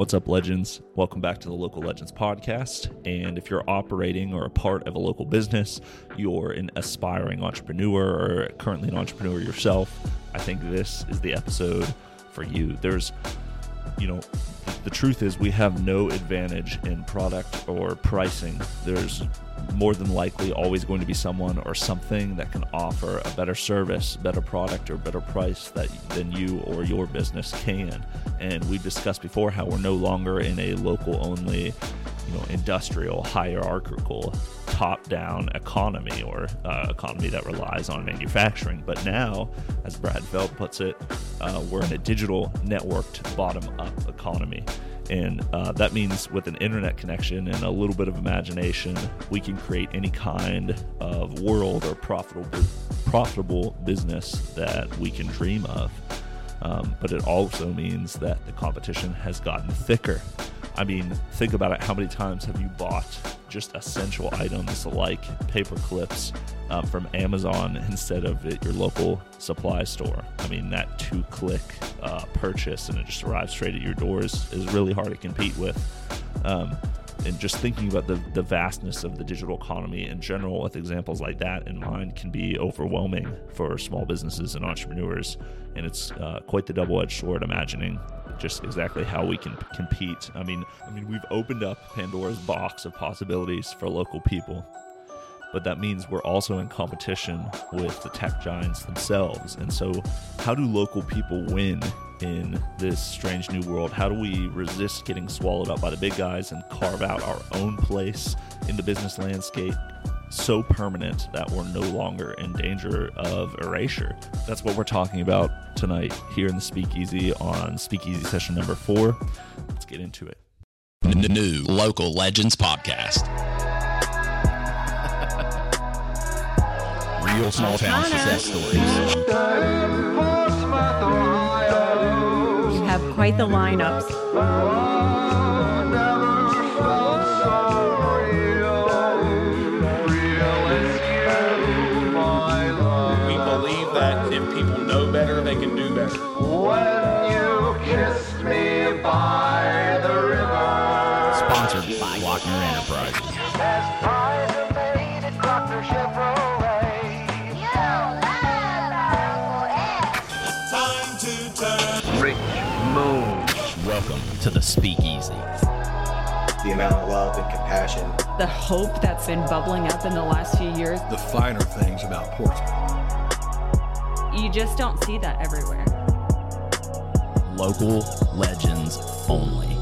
What's up, legends? Welcome back to the Local Legends podcast. And if you're operating or a part of a local business, you're an aspiring entrepreneur or currently an entrepreneur yourself, I think this is the episode for you. There's, you know, the truth is we have no advantage in product or pricing. There's more than likely always going to be someone or something that can offer a better service, better product, or better price that than you or your business can. And we've discussed before how we're no longer in a local only, you know, industrial, hierarchical, top-down economy or uh, economy that relies on manufacturing. But now, as Brad Feld puts it, uh, we're in a digital, networked, bottom-up economy. And uh, that means with an internet connection and a little bit of imagination, we can create any kind of world or profitable profitable business that we can dream of. Um, but it also means that the competition has gotten thicker. I mean, think about it. How many times have you bought just essential items like paper clips um, from Amazon instead of at your local supply store? I mean, that two click uh, purchase and it just arrives straight at your doors is really hard to compete with. Um, and just thinking about the, the vastness of the digital economy in general with examples like that in mind can be overwhelming for small businesses and entrepreneurs and it's uh, quite the double-edged sword imagining just exactly how we can compete. I mean, I mean, we've opened up Pandora's box of possibilities for local people, but that means we're also in competition with the tech giants themselves. And so, how do local people win in this strange new world? How do we resist getting swallowed up by the big guys and carve out our own place in the business landscape so permanent that we're no longer in danger of erasure. That's what we're talking about tonight here in the Speakeasy on Speakeasy session number four. Let's get into it. The new Local Legends Podcast. Real small town success stories. You have quite the lineups. We believe that if Moon. Welcome to the Speakeasy. the amount of love and compassion The hope that's been bubbling up in the last few years, the finer things about Portsmouth. you just don't see that everywhere. Local legends only.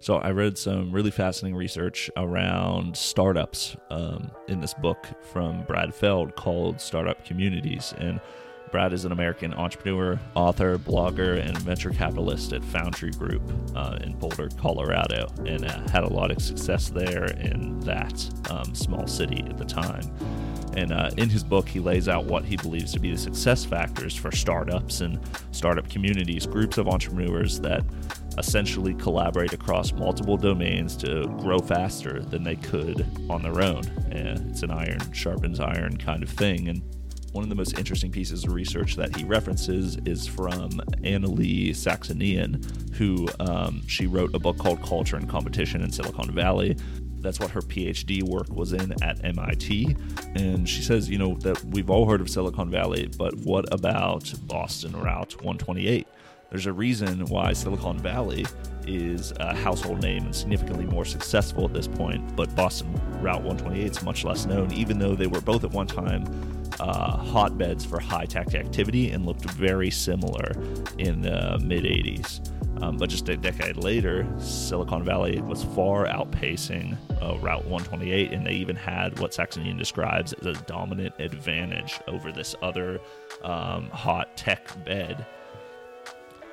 So I read some really fascinating research around startups um, in this book from Brad Feld called Startup Communities. And Brad is an American entrepreneur, author, blogger, and venture capitalist at Foundry Group uh, in Boulder, Colorado, and uh, had a lot of success there in that um, small city at the time. And uh, in his book, he lays out what he believes to be the success factors for startups and startup communities, groups of entrepreneurs that essentially collaborate across multiple domains to grow faster than they could on their own. And it's an iron sharpens iron kind of thing. And one of the most interesting pieces of research that he references is from Annalee Saxenian, who um, she wrote a book called Culture and Competition in Silicon Valley. That's what her PhD work was in at MIT. And she says, you know, that we've all heard of Silicon Valley, but what about Boston Route 128? There's a reason why Silicon Valley is a household name and significantly more successful at this point, but Boston Route 128 is much less known, even though they were both at one time uh, hotbeds for high tech activity and looked very similar in the mid 80s. Um, but just a decade later, Silicon Valley was far outpacing uh, Route 128, and they even had what Saxenian describes as a dominant advantage over this other um, hot tech bed.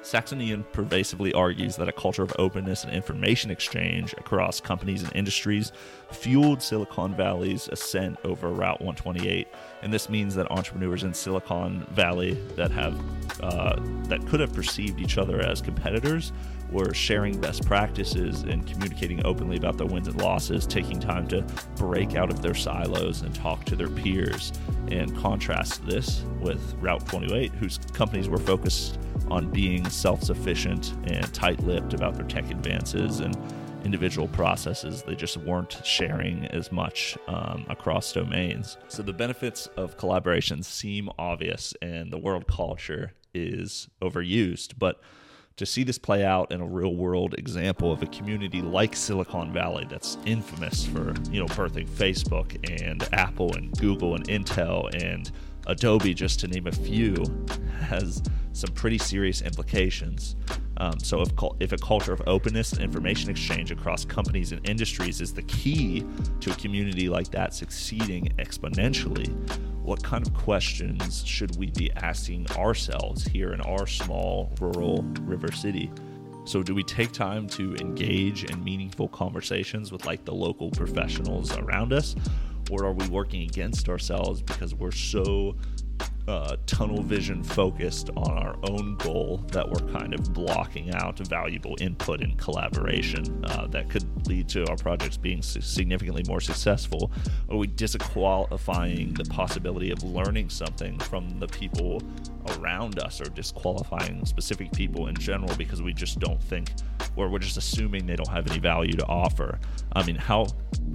Saxenian pervasively argues that a culture of openness and information exchange across companies and industries fueled Silicon Valley's ascent over Route 128, and this means that entrepreneurs in Silicon Valley that have uh, that could have perceived each other as competitors were sharing best practices and communicating openly about their wins and losses, taking time to break out of their silos and talk to their peers. And contrast this with Route 28, whose companies were focused on being self sufficient and tight lipped about their tech advances and individual processes. They just weren't sharing as much um, across domains. So the benefits of collaboration seem obvious, and the world culture is overused. But to see this play out in a real world example of a community like Silicon Valley that's infamous for, you know, birthing Facebook and Apple and Google and Intel and Adobe, just to name a few, has some pretty serious implications. Um, so, if, if a culture of openness and information exchange across companies and industries is the key to a community like that succeeding exponentially, what kind of questions should we be asking ourselves here in our small rural river city? So, do we take time to engage in meaningful conversations with like the local professionals around us? Or are we working against ourselves because we're so uh, tunnel vision focused on our own goal that we're kind of blocking out valuable input and collaboration uh, that could lead to our projects being significantly more successful? Are we disqualifying the possibility of learning something from the people around us or disqualifying specific people in general because we just don't think or we're just assuming they don't have any value to offer? I mean, how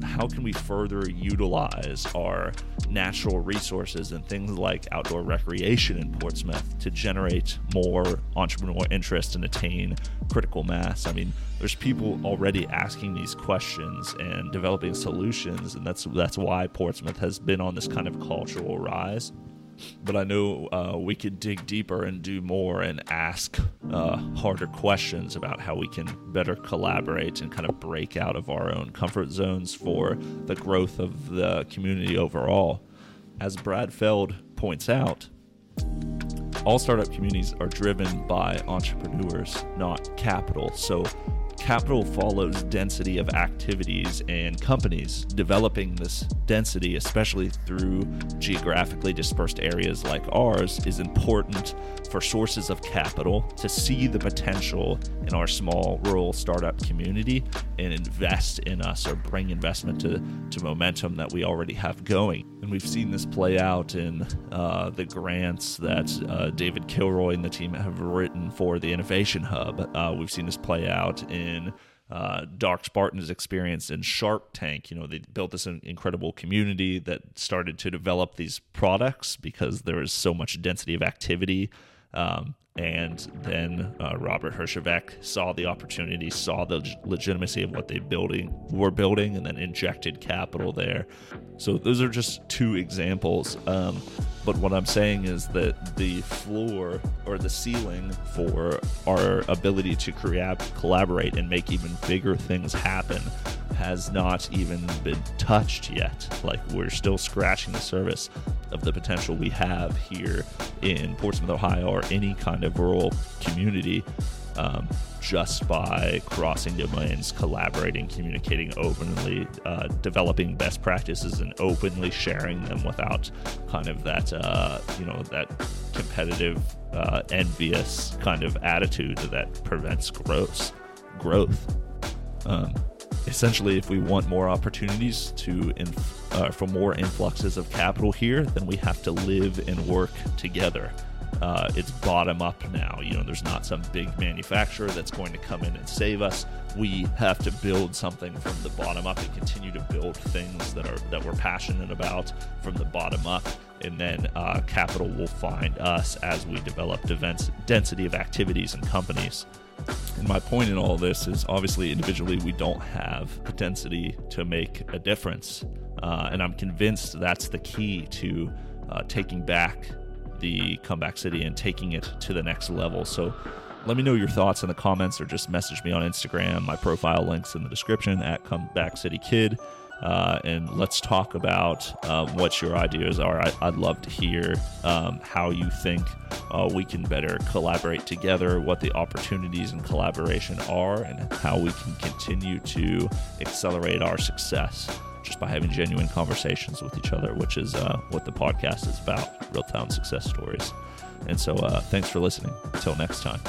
how can we further utilize our natural resources and things like outdoor recreation in Portsmouth to generate more entrepreneurial interest and attain critical mass? I mean, there's people already asking these questions and developing solutions, and that's that's why Portsmouth has been on this kind of cultural rise but I know uh, we could dig deeper and do more and ask uh, harder questions about how we can better collaborate and kind of break out of our own comfort zones for the growth of the community overall. As Brad Feld points out, all startup communities are driven by entrepreneurs, not capital. So capital follows density of activities and companies. Developing this density, especially through geographically dispersed areas like ours, is important for sources of capital to see the potential in our small rural startup community and invest in us or bring investment to, to momentum that we already have going. And we've seen this play out in uh, the grants that uh, David Kilroy and the team have written for the Innovation Hub. Uh, we've seen this play out in uh, Dark Spartan's experience in Shark Tank. You know, they built this incredible community that started to develop these products because there was so much density of activity. Um, and then uh, Robert Herjavec saw the opportunity, saw the legitimacy of what they building were building, and then injected capital there. So those are just two examples. Um, but what I'm saying is that the floor or the ceiling for our ability to create, collaborate, and make even bigger things happen has not even been touched yet. Like we're still scratching the surface of the potential we have here in Portsmouth, Ohio, or any kind of rural community. Um, just by crossing domains, collaborating, communicating openly, uh, developing best practices, and openly sharing them without kind of that uh, you know that competitive, uh, envious kind of attitude that prevents growth. Growth. Um, essentially, if we want more opportunities to uh, for more influxes of capital here, then we have to live and work together. Uh, it's bottom up now. You know, there's not some big manufacturer that's going to come in and save us. We have to build something from the bottom up and continue to build things that are that we're passionate about from the bottom up, and then uh, capital will find us as we develop density of activities and companies. And my point in all this is obviously individually we don't have the density to make a difference. Uh, and I'm convinced that's the key to uh, taking back the comeback city and taking it to the next level. So let me know your thoughts in the comments or just message me on Instagram. My profile links in the description at comeback city kid. Uh, and let's talk about um, what your ideas are. I, I'd love to hear um, how you think uh, we can better collaborate together, what the opportunities in collaboration are, and how we can continue to accelerate our success just by having genuine conversations with each other, which is uh, what the podcast is about real town success stories. And so, uh, thanks for listening. Until next time.